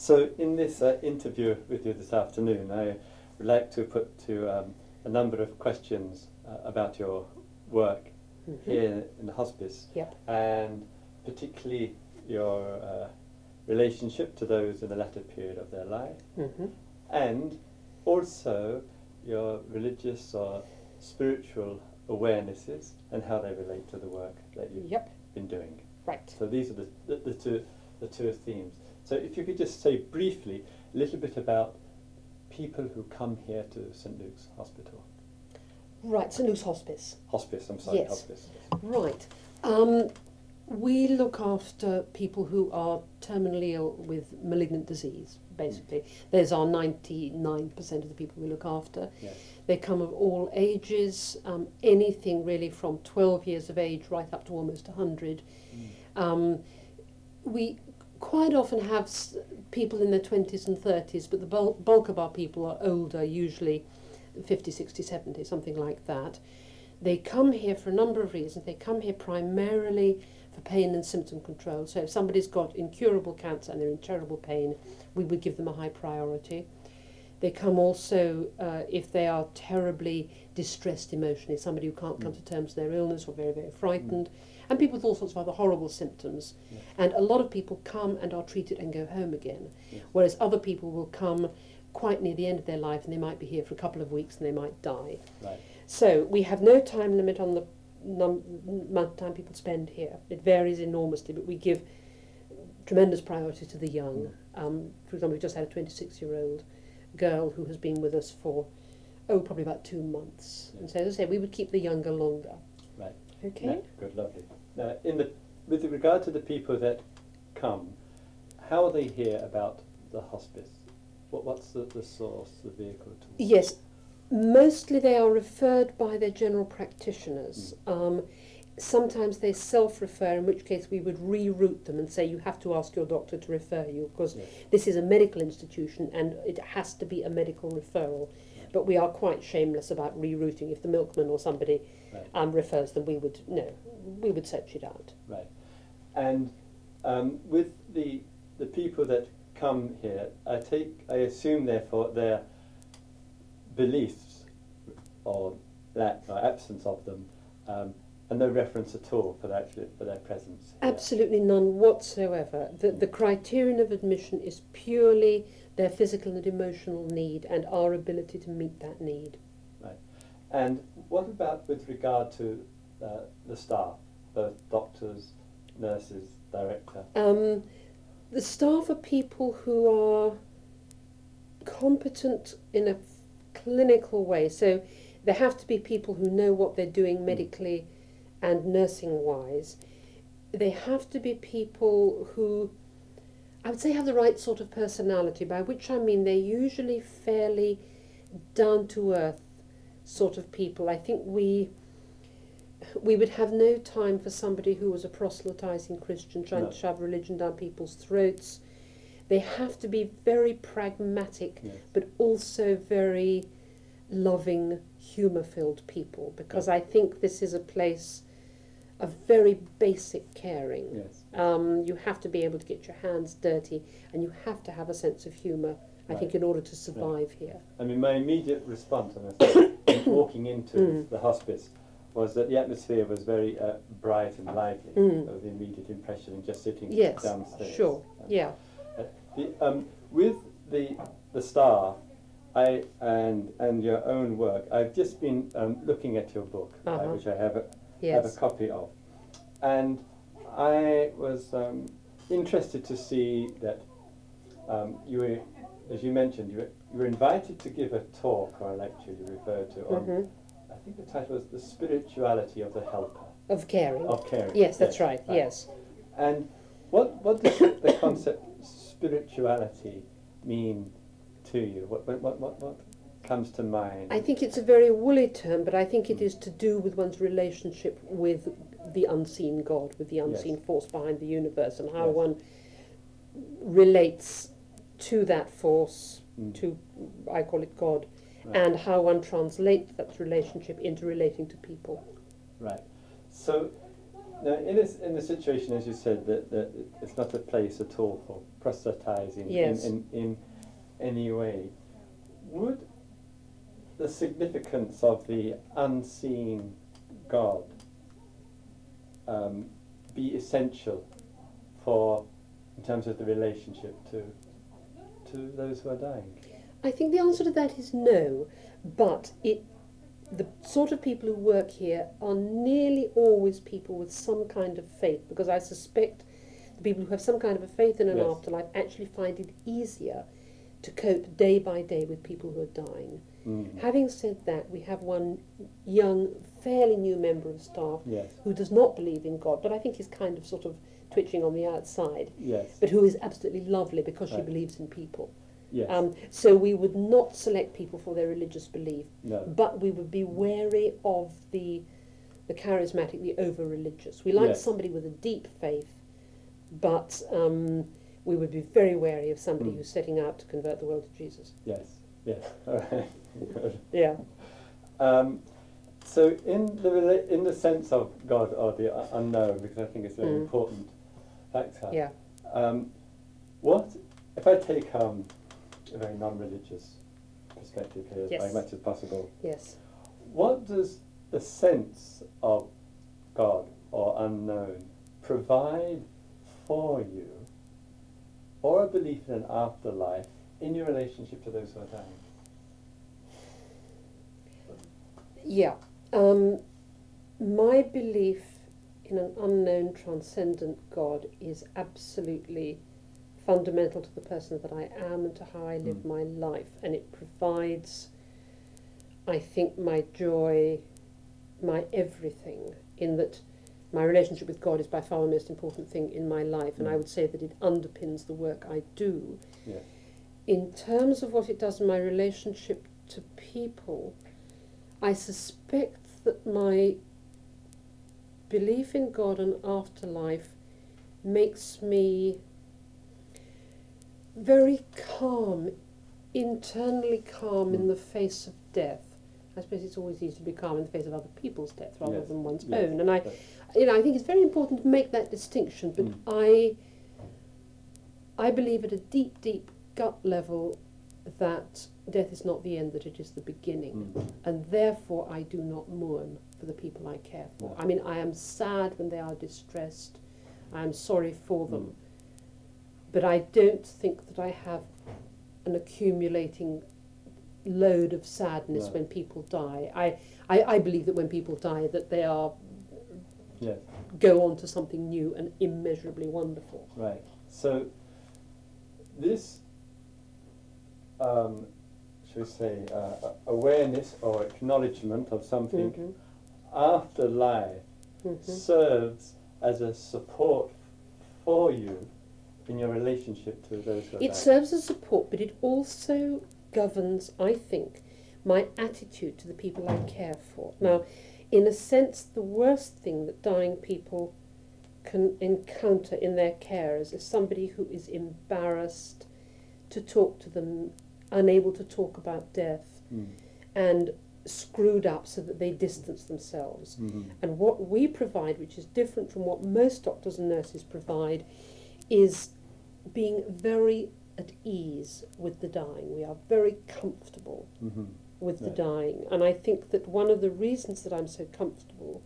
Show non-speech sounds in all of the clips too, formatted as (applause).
So, in this uh, interview with you this afternoon, I would like to put to um, a number of questions uh, about your work Mhm. here in the hospice, Yep. and particularly your uh, relationship to those in the latter period of their life, hmm and also your religious or spiritual awarenesses and how they relate to the work that you've Yep. been doing. Right. So these are the, the, the two the two themes. So if you could just say briefly a little bit about people who come here to St Luke's Hospital. Right. St Luke's Hospice. Hospice, I'm sorry, Yes. hospice. Right. Um, we look after people who are terminally ill with malignant disease, basically. There's our 99% of the people we look after. Yes. They come of all ages, um, anything really from 12 years of age right up to almost 100. Um, we quite often have people in their 20s and 30s, but the bulk of our people are older, usually 50, 60, 70, something like that. They come here for a number of reasons. They come here primarily for pain and symptom control. So if somebody's got incurable cancer and they're in terrible pain, we would give them a high priority. They come also uh, if they are terribly distressed emotionally, somebody who can't come mm. to terms with their illness or very, very frightened, mm. and people with all sorts of other horrible symptoms. Yeah. And a lot of people come and are treated and go home again, Yes. whereas other people will come quite near the end of their life and they might be here for a couple of weeks and they might die. Right. So we have no time limit on the num- amount of time people spend here. It varies enormously, but we give tremendous priority to the young. Mm. Um, for example, we just had a 26-year-old girl who has been with us for, oh, probably about two months. And so, as I say, we would keep the younger longer. Right. Okay? No, good, lovely. Now, in the, with regard to the people that come, how are they here about the hospice? What, what's the, the source, the vehicle to Yes, mostly they are referred by their general practitioners. Um, sometimes they self-refer, in which case we would reroute them and say you have to ask your doctor to refer you because Yes. this is a medical institution and it has to be a medical referral. But we are quite shameless about rerouting. If the milkman or somebody Right. um, refers them, we would no, we would search it out. Right. And um, with the the people that come here, I take, I assume therefore their beliefs or lack or absence of them, um, and no reference at all for that for their presence. here. Absolutely none whatsoever. The, the criterion of admission is purely their physical and emotional need and our ability to meet that need. Right. And what about with regard to uh, the staff, both doctors, nurses, director? Um, the staff are people who are competent in a clinical way. So there have to be people who know what they're doing medically and nursing wise. They have to be people who, I would say, have the right sort of personality, by which I mean they're usually fairly down to earth sort of people. I think we we would have no time for somebody who was a proselytizing Christian trying No. to shove religion down people's throats. They have to be very pragmatic, Yes. but also very loving, humour filled people because I think this is a place of very basic caring. Yes. Um, you have to be able to get your hands dirty and you have to have a sense of humour, I think, in order to survive here. I mean, my immediate response was (coughs) walking into Mm. the hospice was that the atmosphere was very uh, bright and lively. Mm. That was the immediate impression in just sitting Yes, downstairs. sure, Um, yeah. The, um, with the the staff, I and and your own work, I've just been um, looking at your book, uh, Uh-huh. which I have a, have a copy of, and I was um, interested to see that um, you were, as you mentioned, you were, you were invited to give a talk or a lecture. You referred to on, hmm I think the title was the spirituality of the helper Of caring. of caring. Yes, that's right. Yes. And what what does the concept spirituality mean to you? What what what what, what comes to mind? I think it's a very woolly term, but I think it is to do with one's relationship with the unseen God, with the unseen Yes. force behind the universe, and how Yes. one relates to that force, Mm. to I call it God, Right. and how one translates that relationship into relating to people. Right. So, Now, in this in the situation, as you said, that, that it's not a place at all for proselytizing Yes. in, in, in any way, would the significance of the unseen God um, be essential for, in terms of the relationship to to those who are dying? I think the answer to that is no, but it the sort of people who work here are nearly always people with some kind of faith because I suspect the people who have some kind of a faith in an Yes. afterlife actually find it easier to cope day by day with people who are dying. Mm. Having said that, we have one young, fairly new member of staff Yes. who does not believe in God, but I think is kind of sort of twitching on the outside, Yes. but who is absolutely lovely because she believes in people. Yes. Um, so we would not select people for their religious belief, no. but we would be wary of the the charismatic, the over religious. We like Yes. somebody with a deep faith, but um, we would be very wary of somebody Mm. who's setting out to convert the world to Jesus. Yes. Yes. (laughs) All right. Good. (laughs) Yeah. Um, so in the in the sense of God or the unknown, because I think it's a very Mm. important factor. Yeah. Um, what if I take um, a very non-religious perspective here, as Yes. very much as possible? Yes. What does the sense of God or unknown provide for you, or a belief in an afterlife in your relationship to those who are dying? Yeah. Um, my belief in an unknown transcendent God is absolutely fundamental to the person that I am and to how I live Mm. my life. And it provides, I think, my joy, my everything, in that my relationship with God is by far the most important thing in my life. And I Mm. would say that it underpins the work I do. Yes. In terms of what it does in my relationship to people, I suspect that my belief in God and afterlife makes me very calm, internally calm in Mm. the face of death. I suppose it's always easy to be calm in the face of other people's death rather Yes, than one's yes, own. And I, you know, I think it's very important to make that distinction. But Mm. I, I believe at a deep, deep gut level that death is not the end; that it is the beginning, Mm. and therefore I do not mourn for the people I care for. I mean, I am sad when they are distressed. I am sorry for them, Mm. but I don't think that I have an accumulating load of sadness No. when people die. I, I, I believe that when people die, that they are Yes. go on to something new and immeasurably wonderful. Right. So this, um, shall we say, uh, awareness or acknowledgement of something Mhm. after life Mhm. serves as a support for you in your relationship to those who are It dying. serves as support, but it also governs, I think, my attitude to the people I care for. Now, in a sense, the worst thing that dying people can encounter in their carers is somebody who is embarrassed to talk to them, unable to talk about death, Mm. and screwed up so that they distance themselves. Mhm. And what we provide, which is different from what most doctors and nurses provide, is being very at ease with the dying. We are very comfortable Mhm. with the dying. And I think that one of the reasons that I'm so comfortable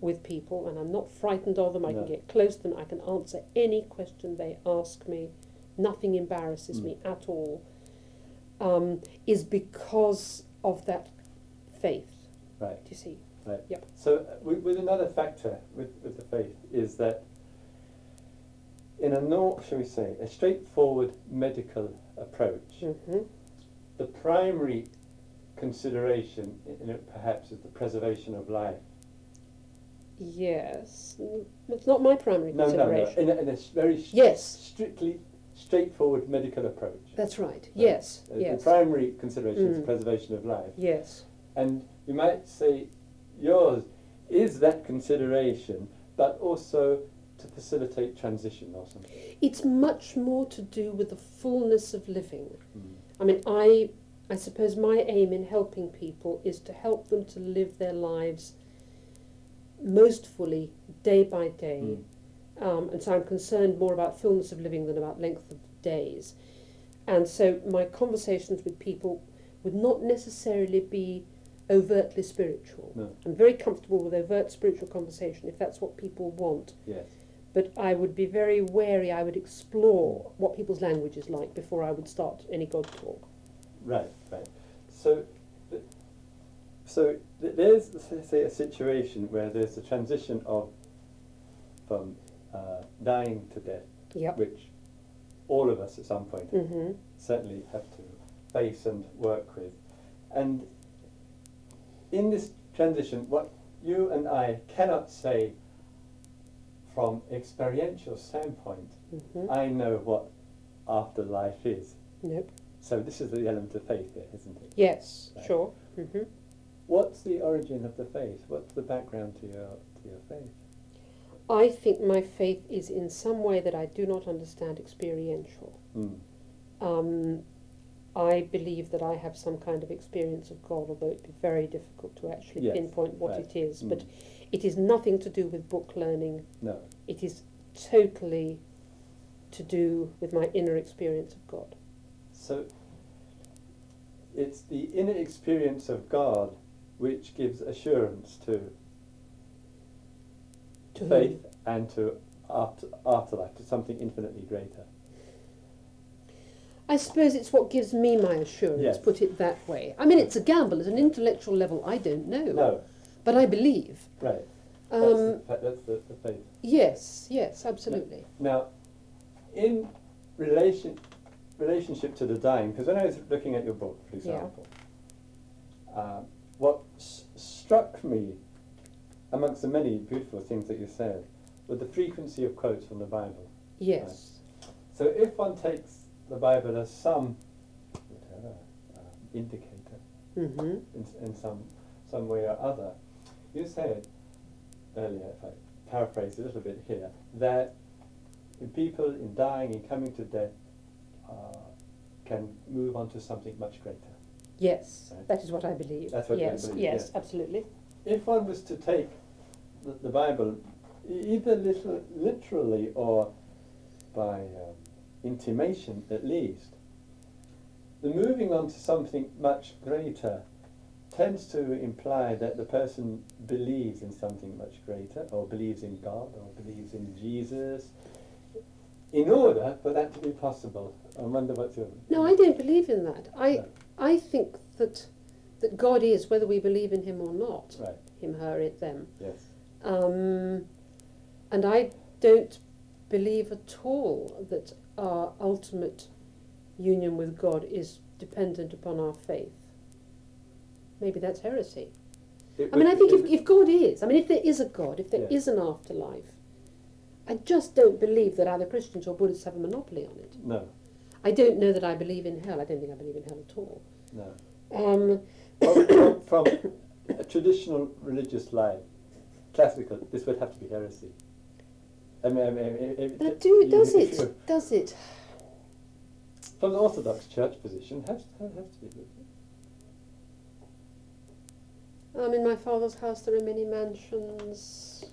with people, and I'm not frightened of them, I No. can get close to them, I can answer any question they ask me, nothing embarrasses Mm. me at all, um, is because of that faith. Right. Do you see? Right. Yep. So uh, with, with another factor with, with the faith is that in a no, shall we say, a straightforward medical approach, hmm the primary consideration in it perhaps is the preservation of life. Yes, Mm, it's not my primary consideration. No, no, no. In a, in a very s- Yes, strictly straightforward medical approach. that's right. Yes, Uh, yes, The primary consideration is Mm. the preservation of life. yes. And you might say yours is that consideration, but also to facilitate transition or something. It's much more to do with the fullness of living. Mm. I mean, I, I suppose my aim in helping people is to help them to live their lives most fully day by day. Mm. Um, and so I'm concerned more about fullness of living than about length of days. And so my conversations with people would not necessarily be overtly spiritual. No. I'm very comfortable with overt spiritual conversation if that's what people want. Yes. But I would be very wary, I would explore what people's language is like before I would start any God talk. Right, right. So, so there's say a situation where there's a transition of from uh, dying to death, Yep. which all of us at some point Mm-hmm. certainly have to face and work with, and in this transition, what you and I cannot say from experiential standpoint, Mm-hmm. I know what afterlife is. Nope. So this is the element of faith there, isn't it? Yes, Right. sure. Mm-hmm. What's the origin of the faith? What's the background to your to your faith? I think my faith is in some way that I do not understand experiential. Mm. Um, I believe that I have some kind of experience of God, although it'd be very difficult to actually Yes, pinpoint what right. it is. Mm. But it is nothing to do with book learning. No. It is totally to do with my inner experience of God. So it's the inner experience of God which gives assurance to To faith whom? and to after, afterlife, to something infinitely greater. I suppose it's what gives me my assurance, Yes. put it that way. I mean, it's a gamble. At an intellectual level, I don't know. No, But I believe. right. That's, Um, the, that's the, the faith. yes, yes, absolutely. Now, in relation relationship to the dying, because when I was looking at your book, for Yeah. example, uh, what s- struck me amongst the many beautiful things that you said was the frequency of quotes from the Bible. Yes. So if one takes the Bible as some whatever um, indicator Mm-hmm. in, in some some way or other, you said earlier, if I paraphrase a little bit here, that in people in dying and coming to death uh, can move on to something much greater. Yes, Right. that is what I believe. That's what you yes, believe, yes, yes. absolutely. If one was to take the, the Bible either little, literally or by um, intimation at least, the moving on to something much greater tends to imply that the person believes in something much greater, or believes in God, or believes in Jesus, in order for that to be possible. I wonder your. No, I don't believe in that. I, No. I think that that God is, whether we believe in Him or not, Right, Him, her, it, them. yes. Um, and I don't believe at all that our ultimate union with God is dependent upon our faith. Maybe that's heresy. It I mean, I think if, if God is, I mean, if there is a God, if there is Yeah. an afterlife, I just don't believe that either Christians or Buddhists have a monopoly on it. No, I don't know that I believe in hell. I don't think I believe in hell at all. no. Um, from, (coughs) from, from a traditional religious life, classical, this would have to be heresy. I mean, I mean, if- if- that do, does it? Does it? From the Orthodox Church position, has, has to be. Um, in my father's house there are many mansions.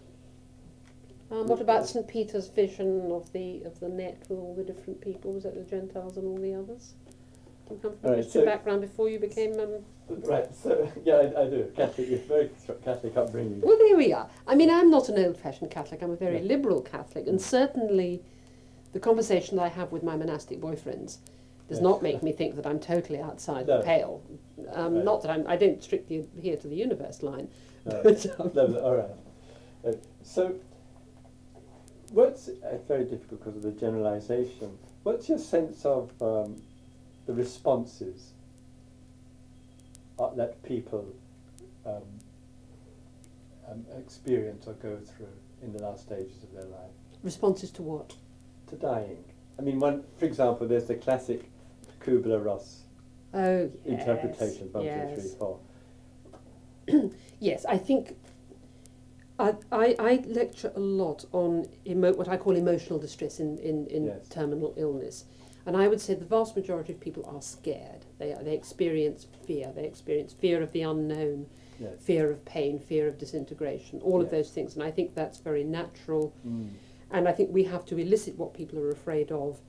Um, what about St Peter's vision of the of the net with all the different people? Was that the Gentiles and all the others? You come from a Right, Christian so- background before you became? Um, Right, so, (laughs) yeah, I, I do. Catholic, very Catholic upbringing. well, there we are. I mean, I'm not an old-fashioned Catholic. I'm a very Yeah. liberal Catholic, and certainly, the conversation that I have with my monastic boyfriends does Yeah. not make me think that I'm totally outside No. the pale. Um, Right. Not that I'm. I don't strictly adhere to the universe line, No. (laughs) but um, No, all right. Uh, so, what's uh, very difficult because of the generalisation. What's your sense of um, the responses uh, that people um, um, experience or go through in the last stages of their life responses to what? to dying? I mean, one, for example, there's the classic Kubler Ross Oh, yes. interpretation, one, yes. three, four. (clears throat) Yes, I think I, I, I lecture a lot on emo- what I call emotional distress in, in, in Yes. terminal illness. And I would say the vast majority of people are scared. They, they experience fear. They experience fear of the unknown. Yes. fear of pain, fear of disintegration, all of those things. And I think that's very natural. Mm. And I think we have to elicit what people are afraid of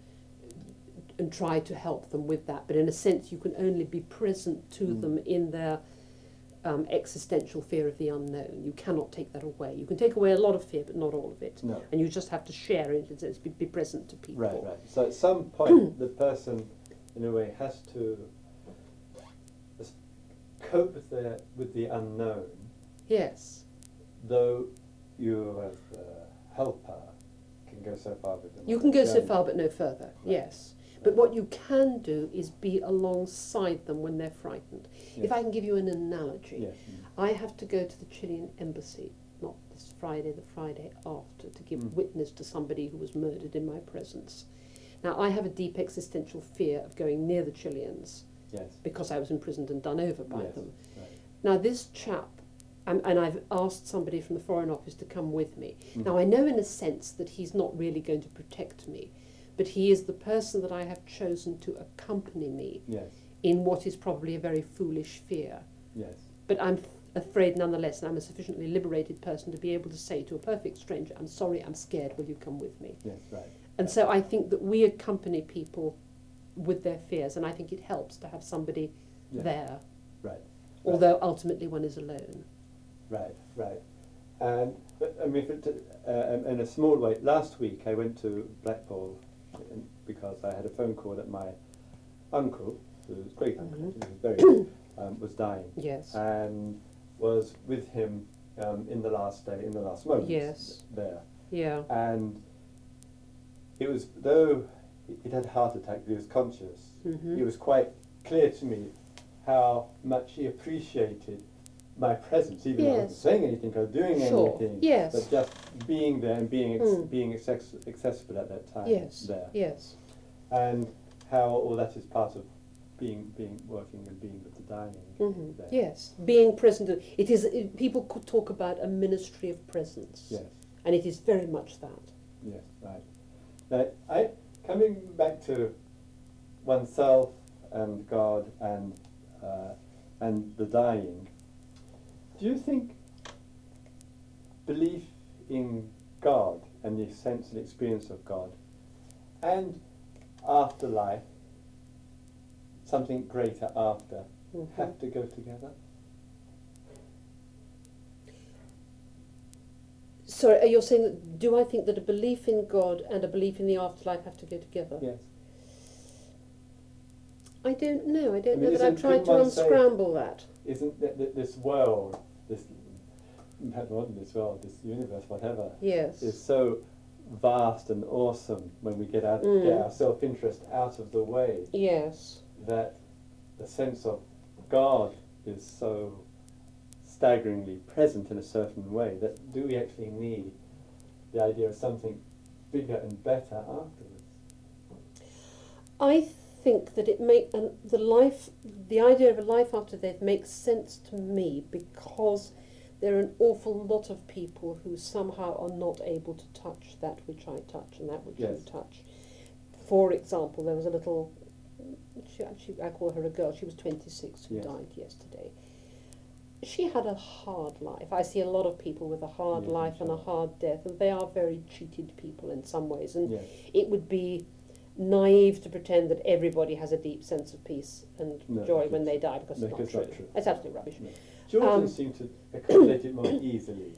and try to help them with that. But in a sense, you can only be present to Mm. them in their um, existential fear of the unknown. You cannot take that away. You can take away a lot of fear, but not all of it. No. And you just have to share it and be, be present to people. Right, right. So at some point, (clears throat) the person, in a way, has to cope with the with the unknown, Yes. though you, as the helper, can go so far with them. You can go so far, but no further. Right. Yes. But what you can do is be alongside them when they're frightened. If I can give you an analogy, Yes. I have to go to the Chilean embassy, not this Friday, the Friday after, to give Mm. witness to somebody who was murdered in my presence. Now, I have a deep existential fear of going near the Chileans Yes. because I was imprisoned and done over by Yes. them. Right. Now, this chap, and, and I've asked somebody from the Foreign Office to come with me. Mm. Now, I know in a sense that he's not really going to protect me, but he is the person that I have chosen to accompany me Yes. in what is probably a very foolish fear. Yes. But I'm afraid nonetheless, and I'm a sufficiently liberated person to be able to say to a perfect stranger, I'm sorry, I'm scared, will you come with me? Yes. Right. And so I think that we accompany people with their fears, and I think it helps to have somebody Yes. there, Right. although ultimately one is alone. Right, right. And but, I mean, uh, in a small way, last week I went to Blackpool because I had a phone call that my uncle, who's great uncle, Mhm. who was very, (coughs) um, was dying, Yes. and was with him um, in the last day, in the last moments Yes. there. Yeah. And it was though he'd had a heart attack, he was conscious. Mhm. It was quite clear to me how much he appreciated my presence, even though I wasn't saying anything or doing Sure. anything. Yes. But just being there and being ex- Mm. being access- accessible at that time Yes. there. Yes. And how all that is part of being being working and being with the dying hmm there. Yes. Being present. It is. It, people could talk about a ministry of presence. Yes. And it is very much that. Yes, right. Now, I coming back to oneself and God and uh, and the dying. Do you think belief in God and the sense and experience of God and afterlife, something greater after, Mhm. have to go together? Sorry, are you saying that? Do I think that a belief in God and a belief in the afterlife have to go together? Yes. I don't know. I don't I mean, know that I'm isn't- to couldn't one say- unscramble that. Isn't th- th- this world, this not this world, this universe, whatever, Yes. is so vast and awesome when we get out Mm. get our self interest out of the way Yes. that the sense of God is so staggeringly present in a certain way that do we actually need the idea of something bigger and better afterwards? I think that it make and the life, the idea of a life after death makes sense to me because there are an awful lot of people who somehow are not able to touch that which I touch and that which Yes. you touch. For example, there was a little, she actually, I call her a girl. She was twenty six who Yes. died yesterday. She had a hard life. I see a lot of people with a hard Yes, life and a hard death, and they are very cheated people in some ways. And Yes. it would be naive to pretend that everybody has a deep sense of peace and No, joy when they die because no, it's not it's true. not true. It's absolutely rubbish. No. Children Um, seem to accommodate it more (coughs) easily.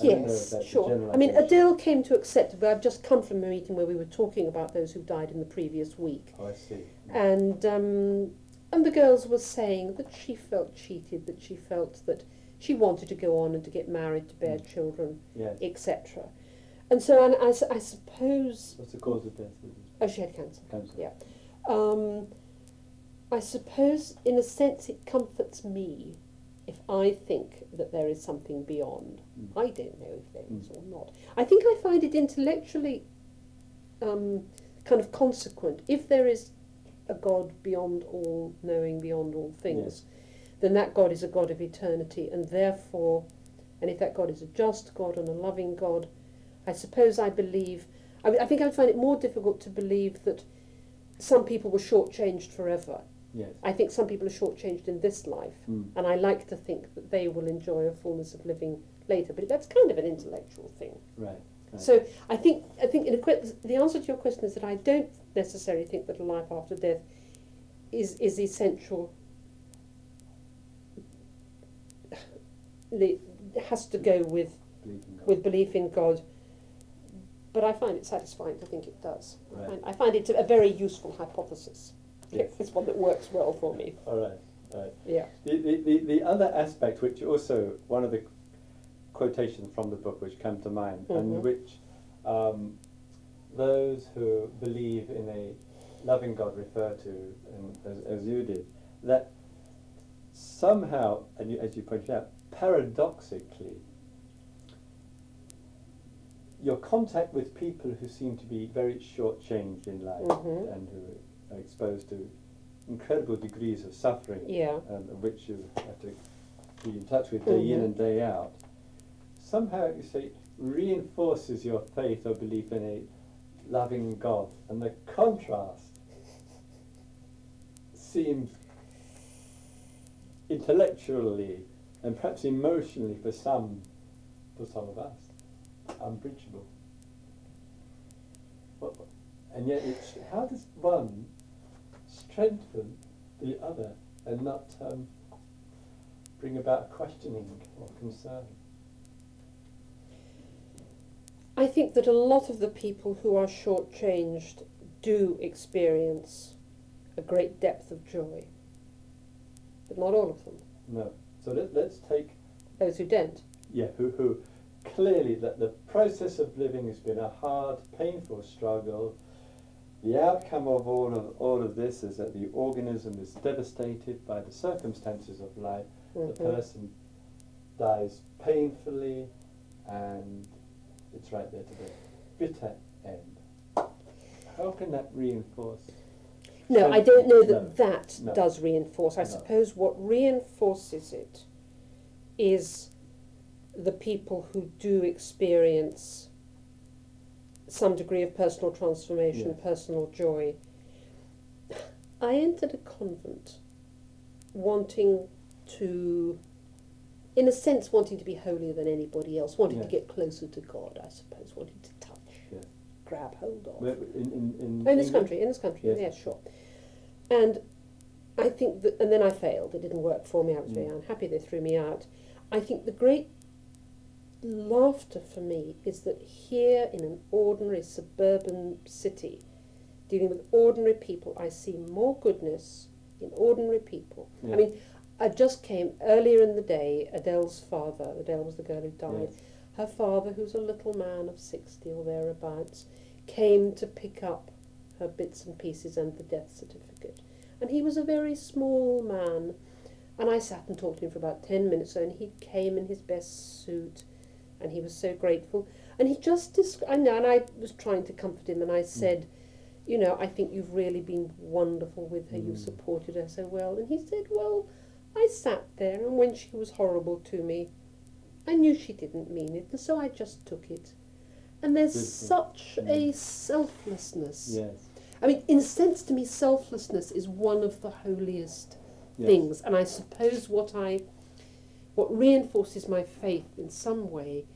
I don't know if Yes, sure. I mean. Adele came to accept it, but I've just come from a meeting where we were talking about those who died in the previous week. Oh, I see. And, um, and the girls were saying that she felt cheated, that she felt that she wanted to go on and to get married, to bear Mm. children, etc. And so and I, I suppose, What's the cause of death? Oh, she had cancer. Cancer. Yeah. Um, I suppose, in a sense, it comforts me if I think that there is something beyond. Mm. I don't know if there is Mm. or not. I think I find it intellectually um, kind of consequent. If there is a God beyond all knowing, beyond all things, then that God is a God of eternity, and therefore, and if that God is a just God and a loving God, I suppose I believe. I, I think I find it more difficult to believe that some people were shortchanged forever Yes. I think some people are shortchanged in this life, Mm. and I like to think that they will enjoy a fullness of living later. But that's kind of an intellectual thing. Right. Right. So I think I think in a the answer to your question is that I don't necessarily think that a life after death is is essential. It has to go with God. with belief in God. But I find it satisfying to think it does. I, Right. find, I find it a very useful hypothesis. Yes. It's one that works well for me. All right. Right. Yeah. The, the, the, the other aspect, which also one of the quotations from the book which came to mind, Mhm. and which um, those who believe in a loving God refer to, and as, as you did, that somehow, and you, as you pointed out, paradoxically, your contact with people who seem to be very shortchanged in life Mhm. and who are exposed to incredible degrees of suffering, Yeah. um, which you have to be in touch with day in Mhm. and day out, somehow you say reinforces your faith or belief in a loving God, and the contrast seems intellectually and perhaps emotionally for some, for some of us, unbridgeable. What, and yet, it's, how does one strengthen the other and not um, bring about questioning or concern? I think that a lot of the people who are shortchanged do experience a great depth of joy, but not all of them. No. So let, let's take, Those who don't. yeah, who, who clearly that the process of living has been a hard, painful struggle. The outcome of all of all of this is that the organism is devastated by the circumstances of life. The Mhm. person dies painfully, and it's right there to the bitter end. How can that reinforce? No, I don't know No, that that no. does reinforce. I No. suppose what reinforces it is the people who do experience some degree of personal transformation, Yes. personal joy. I entered a convent wanting to, in a sense, wanting to be holier than anybody else, wanting to get closer to God, I suppose, wanting to touch, Yes. grab hold of. In, in, in, In this country, in this country, Yes. yeah, sure. And I think that, and then I failed. It didn't work for me. I was very Mm. unhappy. They threw me out. I think the great laughter for me is that here in an ordinary suburban city, dealing with ordinary people, I see more goodness in ordinary people. Yeah. I mean, I just came earlier in the day. Adele's father, Adele was the girl who died. Yes. Her father, who's a little man of sixty or thereabouts, came to pick up her bits and pieces and the death certificate. And he was a very small man. And I sat and talked to him for about 10 minutes. And he came in his best suit. And he was so grateful. And he just, I know, and I was trying to comfort him. And I said, you know, I think you've really been wonderful with her. You've Mm. supported her so well. And he said, well, I sat there. And when she was horrible to me, I knew she didn't mean it. And so I just took it. And there's Beautiful. such a Mm. selflessness. Yes. I mean, in a sense, to me, selflessness is one of the holiest yes. things, and I suppose what I, what reinforces my faith in some way,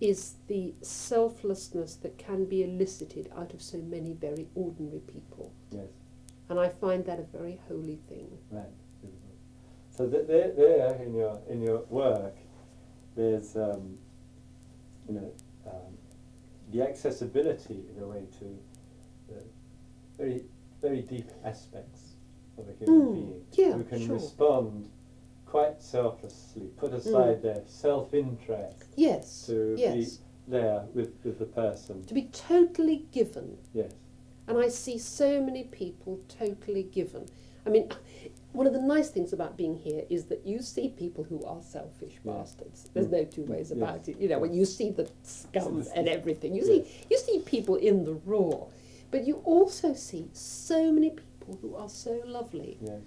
is the selflessness that can be elicited out of so many very ordinary people, Yes. and I find that a very holy thing. Right. So th- there, there in your in your work, there's um, you know um, the accessibility in a way to the very very deep aspects of a human Mm, being yeah, who can sure. respond quite selflessly, put aside their self-interest Yes, to yes, be there with, with the person. to be totally given, Yes. and I see so many people totally given. I mean, one of the nice things about being here is that you see people who are selfish Yeah. bastards. There's no two ways Yes. about it. You know, when you see the scum Yes. and everything, you Yes. see you see people in the raw, but you also see so many people who are so lovely. Yes.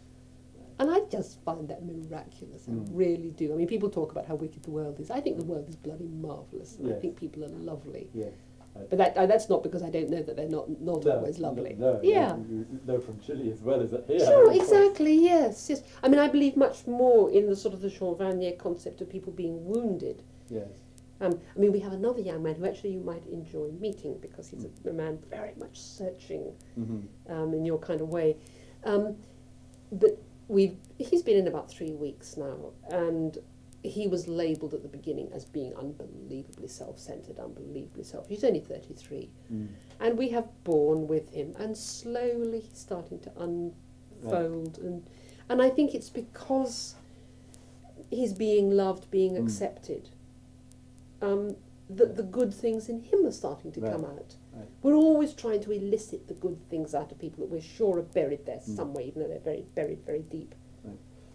And I just find that miraculous. I Mm. really do. I mean, people talk about how wicked the world is. I think the world is bloody marvellous. And I think people are lovely. But that uh, that's not because I don't know that they're not not No, always lovely. No, no, yeah. You you know from Chile as well as here. Sure, exactly, yes, yes. I mean, I believe much more in the sort of the Jean Vanier concept of people being wounded. Yes. Um, I mean, we have another young man who actually you might enjoy meeting because he's Mm. a, a man very much searching hmm um, in your kind of way. Um, but we've, he's been in about three weeks now, and he was labelled at the beginning as being unbelievably self-centred, unbelievably selfish. He's only 33. Mm. And we have borne with him, and slowly he's starting to unfold. And, and I think it's because he's being loved, being Mm. accepted, um, that the good things in him are starting to Right. come out. Right. We're always trying to elicit the good things out of people that we're sure are buried there Mm. somewhere, even though they're very buried very deep.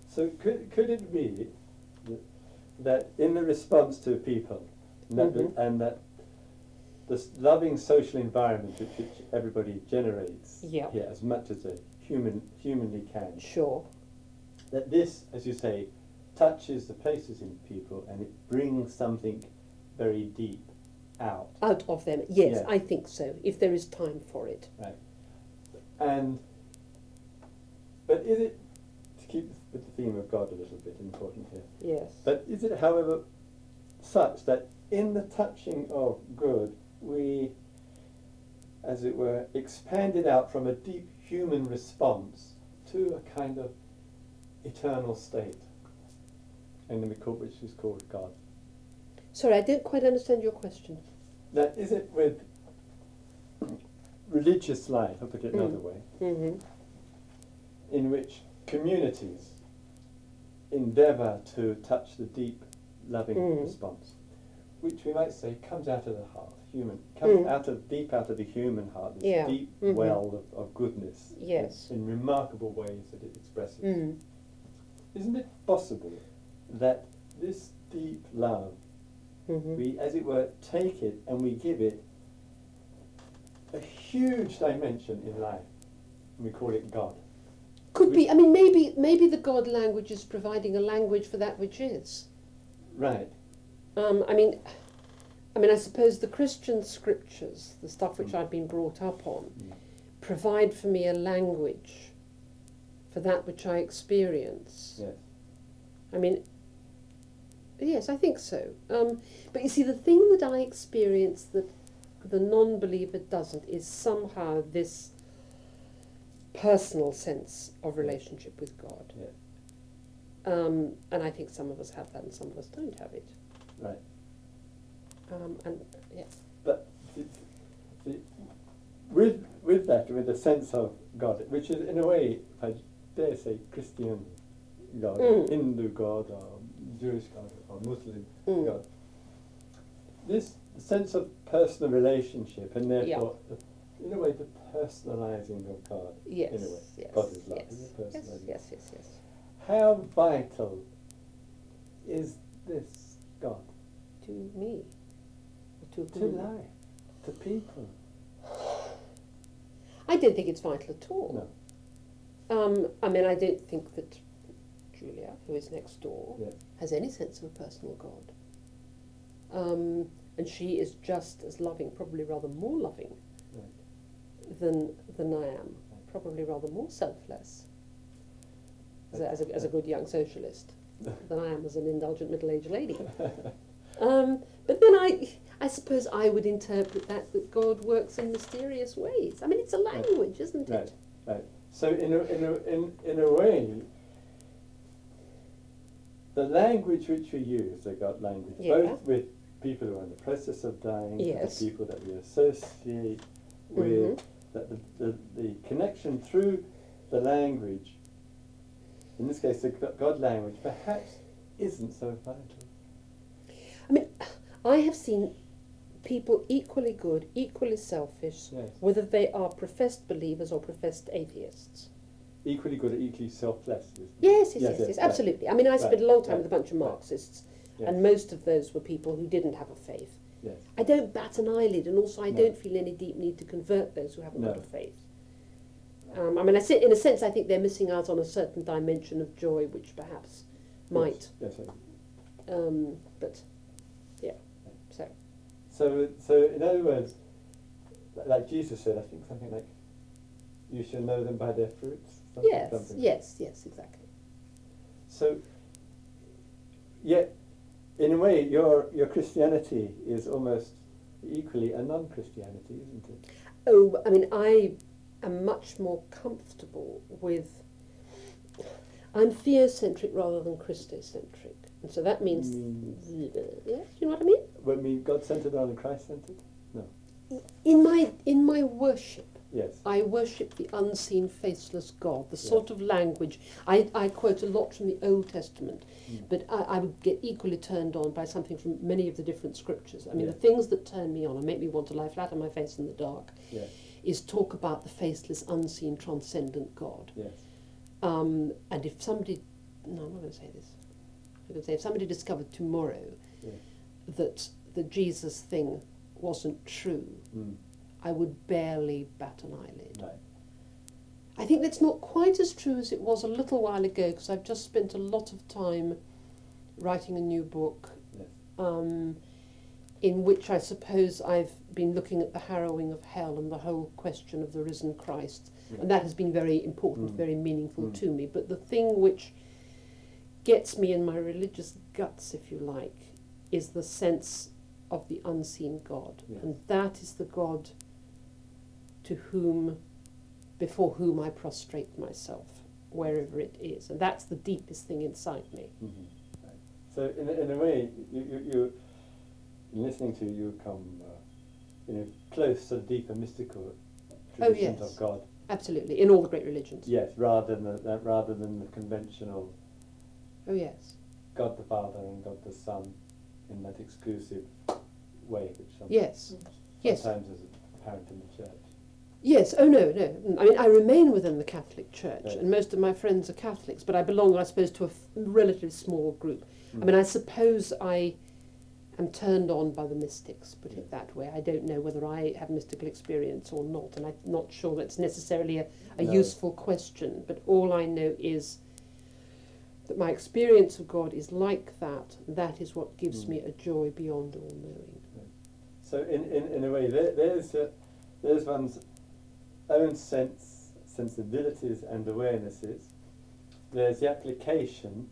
So could could it be that in the response to people, and that, Mhm. and that this loving social environment which, which everybody generates Yeah. here as much as they human humanly can, Sure. that this, as you say, touches the places in people and it brings something very deep out. Out of them, yes, Yeah. I think so, if there is time for it. Right. And but is it to keep with the theme of God a little bit important here? Yes. But is it, however, such that in the touching of good, we, as it were, expanded out from a deep human response to a kind of eternal state, and then we call, which is called God? Sorry, I didn't quite understand your question. That is it with religious life, I'll put it another Mm. way, Mm-hmm. in which communities endeavour to touch the deep, loving Mm. response, which we might say comes out of the heart, human, comes Mm. out of deep out of the human heart, this Yeah. deep Mhm. well of, of goodness, Yes. in, in remarkable ways that it expresses. Mm. Isn't it possible that this deep love, Mm-hmm. we, as it were, take it and we give it a huge dimension in life, and we call it God? Could be. I mean, maybe maybe the God language is providing a language for that which is. Right. Um, I mean, I mean, I suppose the Christian scriptures, the stuff which Mm. I've been brought up on, Mm. provide for me a language for that which I experience. Yes. I mean, yes, I think so. Um, but you see, the thing that I experience that the non believer doesn't is somehow this personal sense of relationship with God. Yes. Um, and I think some of us have that and some of us don't have it. Right. Um, and yeah. But the, the, with with that, with the sense of God, which is in a way, I dare say, Christian God, Mm. Hindu God, or Jewish God, or Muslim Mm. God. This sense of personal relationship, and therefore, the, in a way, the personalizing of God. Yes. In a way, Yes. God is love. Yes. Yes. Yes. Yes. Yes. How vital is this God To me. To, to life, to people? I don't think it's vital at all. No. Um, I mean, I don't think that Julia, who is next door, has any sense of a personal God. Um, and she is just as loving, probably rather more loving. Than than I am. Probably rather more selfless as a, as a, as a good young socialist (laughs) than I am as an indulgent middle-aged lady. Um, but then I, I suppose I would interpret that that God works in mysterious ways. I mean, it's a language, isn't Right, it? right. So in a, in a, in, in a way, the language which we use, the God language, Yeah. both with people who are in the process of dying, Yes. the people that we associate with, that the, the, the connection through the language, in this case the God language, perhaps isn't so vital. I mean, I have seen people equally good, equally selfish, Yes. whether they are professed believers or professed atheists. Equally good or equally selfless. isn't it? Yes, yes, yes, Yes, yes, yes, right. absolutely. I mean, I spent Right, a long time right, with a bunch of right. Marxists, and most of those were people who didn't have a faith. Yes. I don't bat an eyelid, and also I No. don't feel any deep need to convert those who haven't got No. a faith. Um, I mean, I say, in a sense, I think they're missing out on a certain dimension of joy, which perhaps might. Yes. Um, but yeah, so So, so in other words, like Jesus said, I think something like, "You shall know them by their fruits." Something, Yes, something. yes, yes, exactly. So, yet, in a way, your your Christianity is almost equally a non-Christianity, isn't it? Oh, I mean, I am much more comfortable with. I'm theocentric rather than Christocentric, and so that means. Means- Yeah, you know what I mean? What mean God-centered rather than Christ-centered? No. In my in my worship, Yes. I worship the unseen, faceless God. The sort of language I, I quote a lot from the Old Testament, Mm. but I, I would get equally turned on by something from many of the different scriptures. I mean, Yeah. the things that turn me on and make me want to lie flat on my face in the dark is talk about the faceless, unseen, transcendent God. Yes. Um, and if somebody, no, I'm not going to say this. I'm going to say if somebody discovered tomorrow that the Jesus thing wasn't true, Mm. I would barely bat an eyelid. Right. I think that's not quite as true as it was a little while ago because I've just spent a lot of time writing a new book Yes. um, in which I suppose I've been looking at the harrowing of hell and the whole question of the risen Christ. And that has been very important, Mm. very meaningful Mm. to me. But the thing which gets me in my religious guts, if you like, is the sense of the unseen God. Yes. And that is the God to whom, before whom I prostrate myself, wherever it is. And that's the deepest thing inside me. Mhm. Right. So in a, in a way, you, you, you in listening to you come, uh, you know, close to the deeper mystical traditions yes. of God. Absolutely, in all the great religions. Yes, rather than the, rather than the conventional Oh, yes. God the Father and God the Son in that exclusive way, which some, Yes. Yes. sometimes is apparent in the church. Yes, oh no, no. I mean, I remain within the Catholic Church, Yes. and most of my friends are Catholics, but I belong, I suppose, to a f- relatively small group. I Mm. mean, I suppose I am turned on by the mystics, put it that way. I don't know whether I have mystical experience or not, and I'm not sure that's necessarily a, a No. useful question, but all I know is that my experience of God is like that. That is what gives Mm. me a joy beyond all knowing. So in, in, in a way, there, there's uh, there's one's own sense, sensibilities and awarenesses. There's the application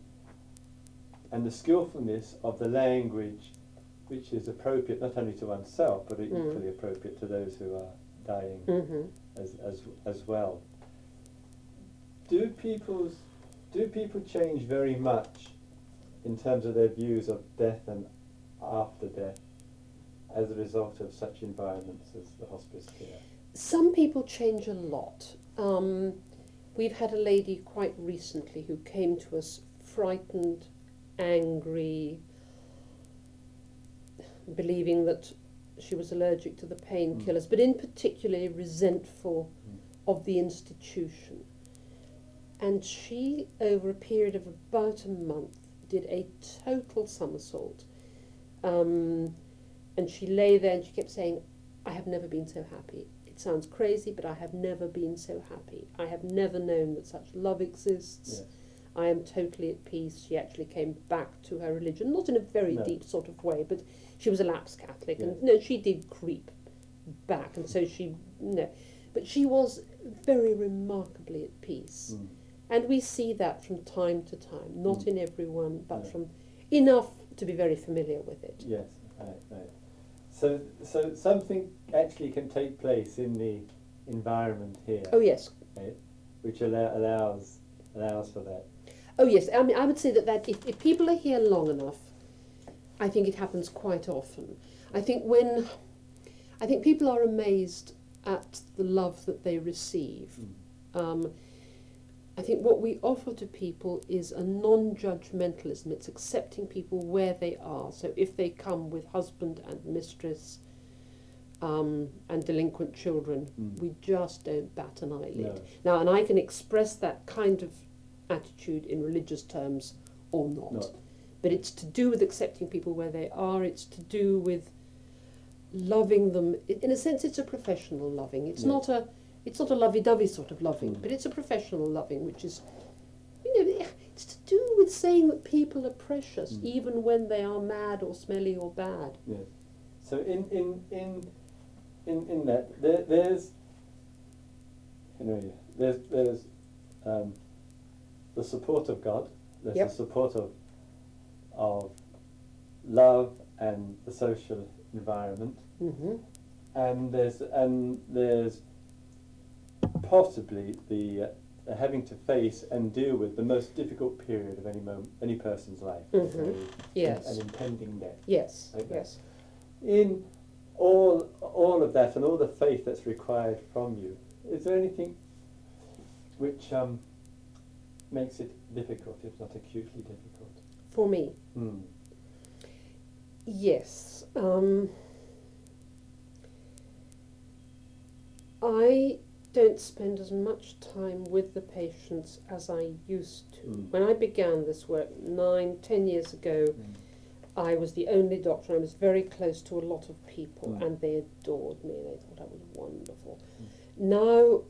and the skillfulness of the language, which is appropriate not only to oneself but Mm. equally appropriate to those who are dying hmm as, as, as well. Do people's do people change very much in terms of their views of death and after death as a result of such environments as the hospice care? Some people change a lot. Um, we've had a lady quite recently who came to us frightened, angry, believing that she was allergic to the painkillers, but in particular resentful Mm. of the institution. And she, over a period of about a month, did a total somersault. Um, and she lay there and she kept saying, I have never been so happy. Sounds crazy, but I have never been so happy. I have never known that such love exists. I am totally at peace. She actually came back to her religion, not in a very No. deep sort of way, but she was a lapsed Catholic, and no, she did creep back, and so she no, but she was very remarkably at peace, Mm. and we see that from time to time, not Mm. in everyone, but No. from enough to be very familiar with it. Yes, right, right. So, so something actually can take place in the environment here, Oh yes, right, which allow, allows allows for that. Oh yes, I mean I would say that, that if, if people are here long enough, I think it happens quite often. I think when I think people are amazed at the love that they receive. Mm. Um, I think what we offer to people is a non-judgmentalism. It's accepting people where they are. So if they come with husband and mistress um, and delinquent children, Mm. we just don't bat an eyelid. No. Now, and I can express that kind of attitude in religious terms or not. But it's to do with accepting people where they are. It's to do with loving them. In a sense, it's a professional loving. It's not a, it's not a lovey-dovey sort of loving, but it's a professional loving, which is, you know, it's to do with saying that people are precious, Mm. even when they are mad or smelly or bad. Yes. So in in in in, in that there, there's you know there's there's um, the support of God. There's Yep. the support of of love and the social environment, hmm and there's and there's possibly the uh, having to face and deal with the most difficult period of any mom- any person's life. Mhm. So, Yes. An impending death. Yes. Okay. Yes. In all all of that and all the faith that's required from you, is there anything which um, makes it difficult, if not acutely difficult? For me, Hmm. yes. Um, I don't spend as much time with the patients as I used to. Mm. When I began this work nine, ten years ago, Mm. I was the only doctor. I was very close to a lot of people, Mm. and they adored me. They thought I was wonderful. Mm. Now,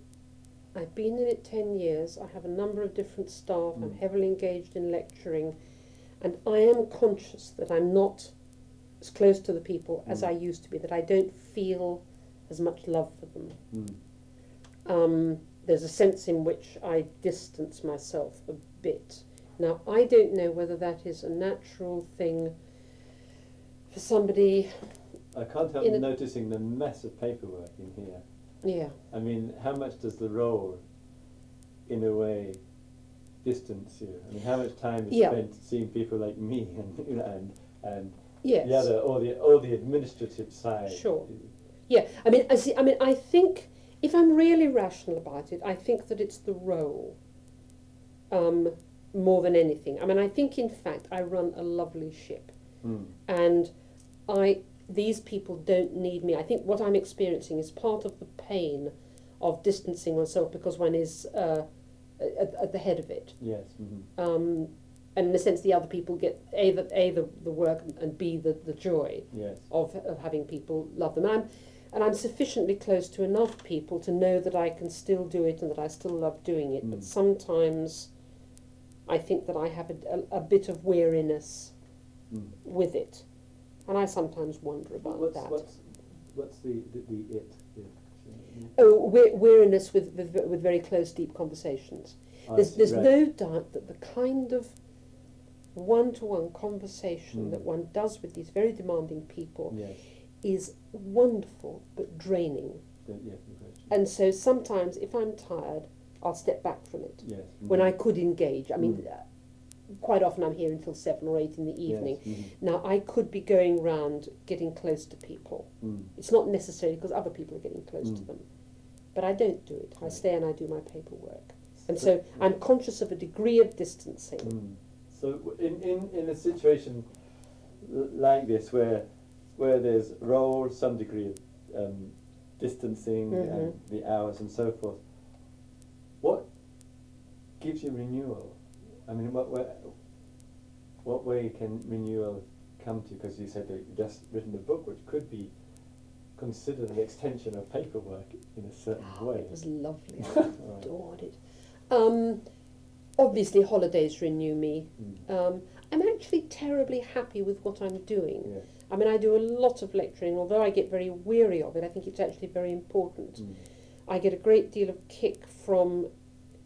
I've been in it ten years. I have a number of different staff. I'm Mm. heavily engaged in lecturing, and I am conscious that I'm not as close to the people as Mm. I used to be. That I don't feel as much love for them. Um, there's a sense in which I distance myself a bit. Now, I don't know whether that is a natural thing for somebody. I can't help noticing the mess of paperwork in here. Yeah, I mean, how much does the role, in a way, distance you? I mean, how much time is Yeah. spent seeing people like me (laughs) and you know, and and yes. the other, all the all the administrative side? Sure. Yeah, I mean, I see. I mean, I think if I'm really rational about it, I think that it's the role um, more than anything. I mean, I think in fact I run a lovely ship, Mm. and I these people don't need me. I think what I'm experiencing is part of the pain of distancing oneself because one is uh, at, at the head of it. Yes. hmm Um, and in a sense, the other people get a the, a the, the work and b the, the joy Yes. of, of having people love them. And I'm, and I'm sufficiently close to enough people to know that I can still do it and that I still love doing it. But Mm. sometimes I think that I have a, a, a bit of weariness Mm. with it. And I sometimes wonder about What's that. what's what's the the, the it? The, Oh, we- weariness with, with, with very close, deep conversations. I There's, see, there's right. no doubt that the kind of one to one conversation Mm. that one does with these very demanding people Yes. Is wonderful but draining. And so sometimes, if I'm tired, I'll step back from it. yes. When mhm. I could engage, I mean, Mm. uh, quite often I'm here until seven or eight in the evening. Yes. mhm. Now, I could be going round getting close to people. Mm. It's not necessarily because other people are getting close to Mm. them. But I don't do it. I stay and I do my paperwork. And so I'm conscious of a degree of distancing. Mm. So in, in, in a situation like this where where there's role, some degree of um, distancing and Mhm. the hours and so forth, what gives you renewal? I mean, what way, what way can renewal come to? Because you said that you've just written a book which could be considered an extension of paperwork in a certain Oh, way. it was lovely. (laughs) I Right. adored it. Um, obviously, holidays renew me. Mm. Um, I'm actually terribly happy with what I'm doing. Yes. I mean, I do a lot of lecturing, although I get very weary of it. I think it's actually very important. Mm. I get a great deal of kick from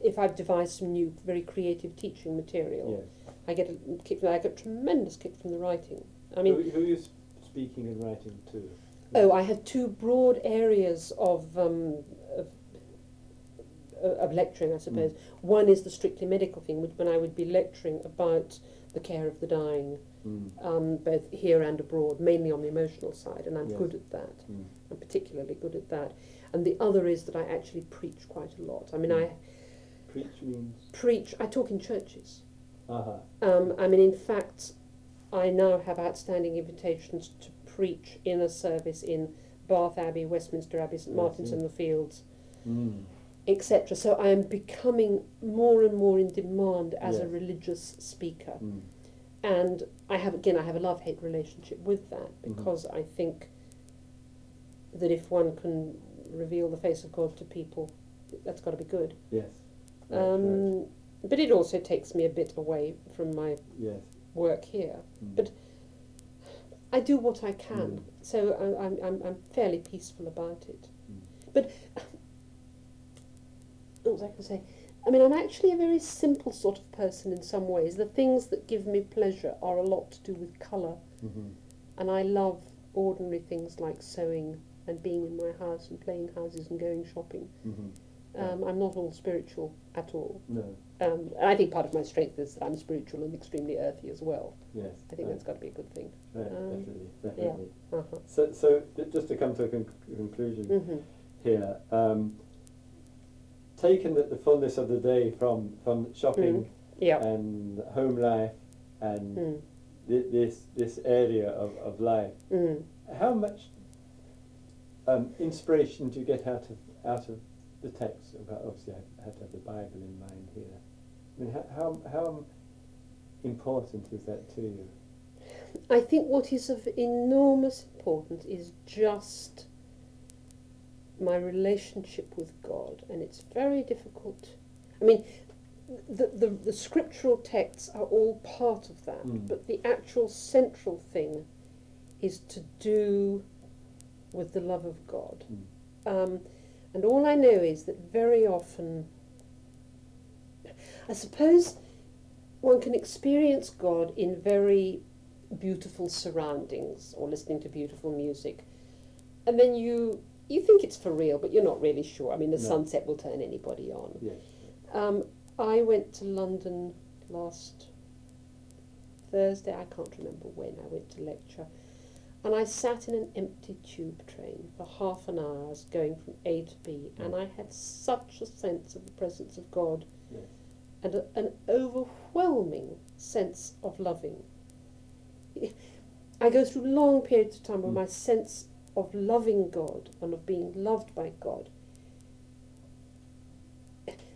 if I've devised some new, very creative teaching material. Yes. I get a kick. I get tremendous kick from the writing. I mean, who, who are you speaking and writing to? Oh, I have two broad areas of um, of, uh, of lecturing, I suppose. One is the strictly medical thing, which when I would be lecturing about the care of the dying, Mm. um, both here and abroad, mainly on the emotional side, and I'm Yes. good at that. Mm. I'm particularly good at that. And the other is that I actually preach quite a lot. I mean, I Preach means. preach. I talk in churches. Uh-huh. Um, I mean, in fact, I now have outstanding invitations to preach in a service in Bath Abbey, Westminster Abbey, St Martin's in the Fields, Mm. etc. So I am becoming more and more in demand as a religious speaker. Mm. And I have, again, I have a love hate relationship with that Mhm. because I think that if one can reveal the face of God to people, that's got to be good. Yes. Right, Um, right. But it also takes me a bit away from my Yes. work here. Mm. but I do what I can, Mm. so I, I'm, I'm, I'm fairly peaceful about it. Mm. But what was I going to say? I mean, I'm actually a very simple sort of person in some ways. The things that give me pleasure are a lot to do with colour, Mhm. and I love ordinary things like sewing and being in my house and playing houses and going shopping. Mhm. Um, I'm not all spiritual at all. No. Um, and I think part of my strength is that I'm spiritual and extremely earthy as well. Yes. I think right, that's got to be a good thing. right, um, definitely, definitely. Uh-huh. So, so just to come to a con- conclusion hmm here, um, taken that the fullness of the day from from shopping Yeah. and home life and Mm. thi- this this area of, of life, Mm. how much um, inspiration do you get out of out of the text? Obviously, I have to have the Bible in mind here. I mean, how how, how important is that to you? I think what is of enormous importance is just my relationship with God, and it's very difficult. I mean, the, the, the scriptural texts are all part of that, Mm. but the actual central thing is to do with the love of God. Mm. Um, and all I know is that very often, I suppose one can experience God in very beautiful surroundings or listening to beautiful music. And then you you think it's for real, but you're not really sure. I mean, the No. sunset will turn anybody on. Yes. Um, I went to London last Thursday, I can't remember when I went to lecture, and I sat in an empty tube train for half an hour, I was going from A to B, and I had such a sense of the presence of God Yes. and a, an overwhelming sense of loving. I go through long periods of time where Mm. my sense of loving God and of being loved by God.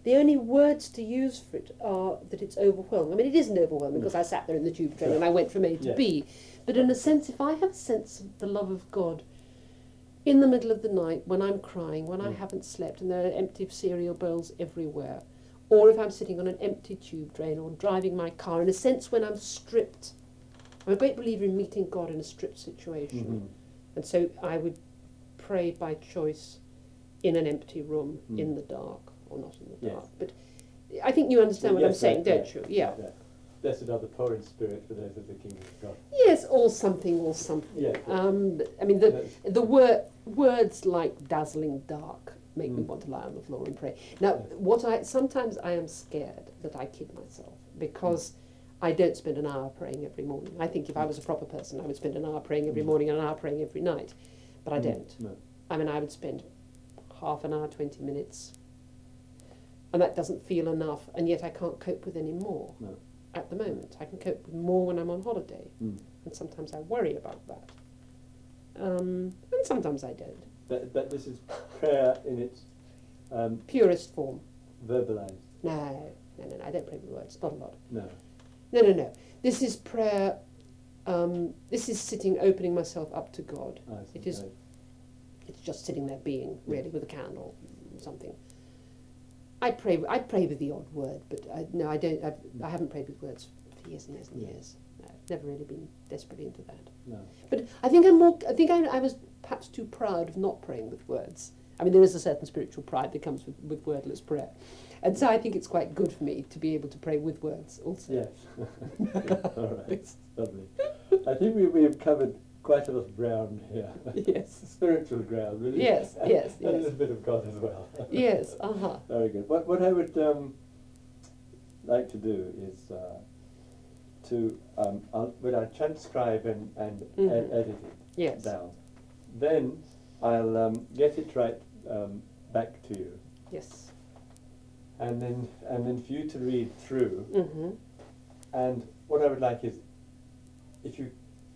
The only words to use for it are that it's overwhelming. I mean, it isn't overwhelming because I sat there in the tube train and I went from A to Yeah. B. But in a sense, if I have a sense of the love of God in the middle of the night when I'm crying, when I Mm. haven't slept and there are empty cereal bowls everywhere, or if I'm sitting on an empty tube train or driving my car, in a sense when I'm stripped. I'm a great believer in meeting God in a stripped situation. Mhm. And so I would pray by choice in an empty room, Mm. in the dark, or not in the Yes. dark. But I think you understand what I'm saying, don't you? Yeah. right. Blessed are the poor in spirit, for those of the kingdom of God. Yes, or something, or something. Yeah. Um, I mean, the, the word, words like dazzling dark make me Mm. want to lie on the floor and pray. Now, what I sometimes I am scared that I kid myself because I don't spend an hour praying every morning. I think if I was a proper person, I would spend an hour praying every Mm. morning and an hour praying every night, but I Mm, don't. No. I mean, I would spend half an hour, twenty minutes, and that doesn't feel enough, and yet I can't cope with any more No. at the moment. I can cope with more when I'm on holiday Mm. and sometimes I worry about that. Um, and sometimes I don't. But, but this is prayer in its um, Purest form. verbalized. No, no, no, no, I don't pray with words, not a lot. No. No, no, no. This is prayer, um, this is sitting, opening myself up to God. See. It is- Right. It's just sitting there being, really, with a candle, something. I pray, I pray with the odd word, but I, no, I don't, I've, I haven't prayed with words for years and years and Yeah. years. No, I've never really been desperately into that. No. But I think I'm more. I think I, I was perhaps too proud of not praying with words. I mean, there is a certain spiritual pride that comes with, with wordless prayer, and so I think it's quite good for me to be able to pray with words also. Yes. (laughs) (laughs) All right. Lovely. I think we, we've covered quite a lot of ground here. Yes. (laughs) Spiritual ground, really. Yes, yes, and a little bit of God as well. Yes. Uh huh. Very good. What, what I would um, like to do is uh, to, um, I'll, when I transcribe and, and ed- Mhm. edit it Yes. down, then I'll um, get it right um, back to you, Yes. And then and then for you to read through. Mm-hmm. And what I would like is, if you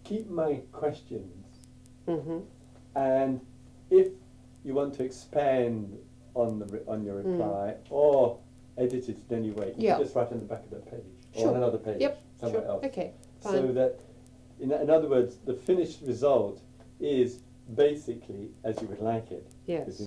keep my questions, Mm-hmm. and if you want to expand on the on your Mm. reply or edit it in any way, you Yeah. can just write on the back of the page or on another page Yep. somewhere Sure. else. Okay. So that, in, in other words, the finished result is basically as you would like it. yes.